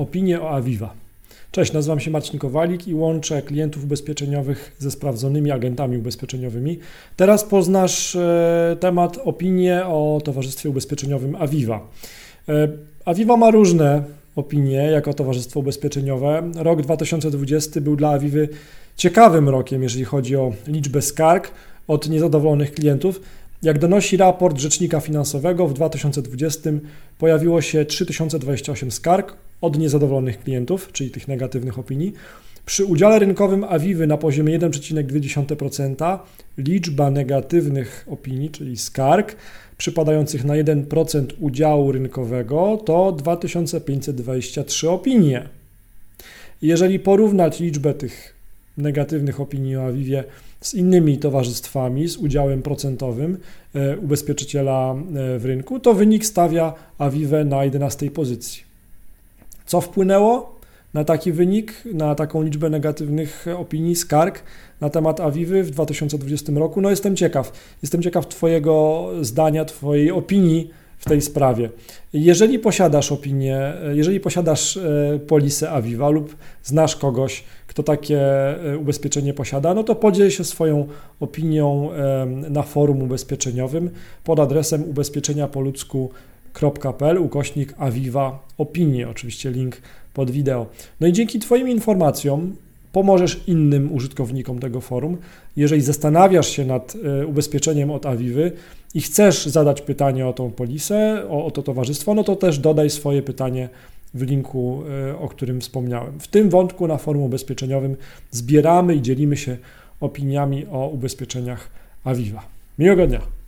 Opinie o Aviva. Cześć, nazywam się Marcin Kowalik i łączę klientów ubezpieczeniowych ze sprawdzonymi agentami ubezpieczeniowymi. Teraz poznasz e, temat opinie o Towarzystwie Ubezpieczeniowym Aviva. E, Aviva ma różne opinie jako towarzystwo ubezpieczeniowe. Rok 2020 był dla Aviwy ciekawym rokiem, jeżeli chodzi o liczbę skarg od niezadowolonych klientów. Jak donosi raport Rzecznika Finansowego, w 2020 pojawiło się 3028 skarg od niezadowolonych klientów, czyli tych negatywnych opinii. Przy udziale rynkowym Awiwy na poziomie 1,2% liczba negatywnych opinii, czyli skarg przypadających na 1% udziału rynkowego to 2523 opinie. Jeżeli porównać liczbę tych negatywnych opinii o Awiwie z innymi towarzystwami z udziałem procentowym e, ubezpieczyciela e, w rynku, to wynik stawia Avive na 11 pozycji. Co wpłynęło na taki wynik, na taką liczbę negatywnych opinii, skarg na temat Awiwy w 2020 roku? No jestem ciekaw. Jestem ciekaw Twojego zdania, Twojej opinii w tej sprawie. Jeżeli posiadasz opinię, jeżeli posiadasz e, polisę Aviva lub znasz kogoś, kto takie e, ubezpieczenie posiada, no to podziel się swoją opinią na forum ubezpieczeniowym pod adresem ubezpieczeniapoludzku.pl ukośnik Aviva opinie, oczywiście link pod wideo. No i dzięki Twoim informacjom pomożesz innym użytkownikom tego forum. Jeżeli zastanawiasz się nad e, ubezpieczeniem od Awiwy i chcesz zadać pytanie o tą polisę, o, o to towarzystwo, no to też dodaj swoje pytanie w linku, e, o którym wspomniałem. W tym wątku na forum ubezpieczeniowym zbieramy i dzielimy się opiniami o ubezpieczeniach Aviva. Miłego dnia!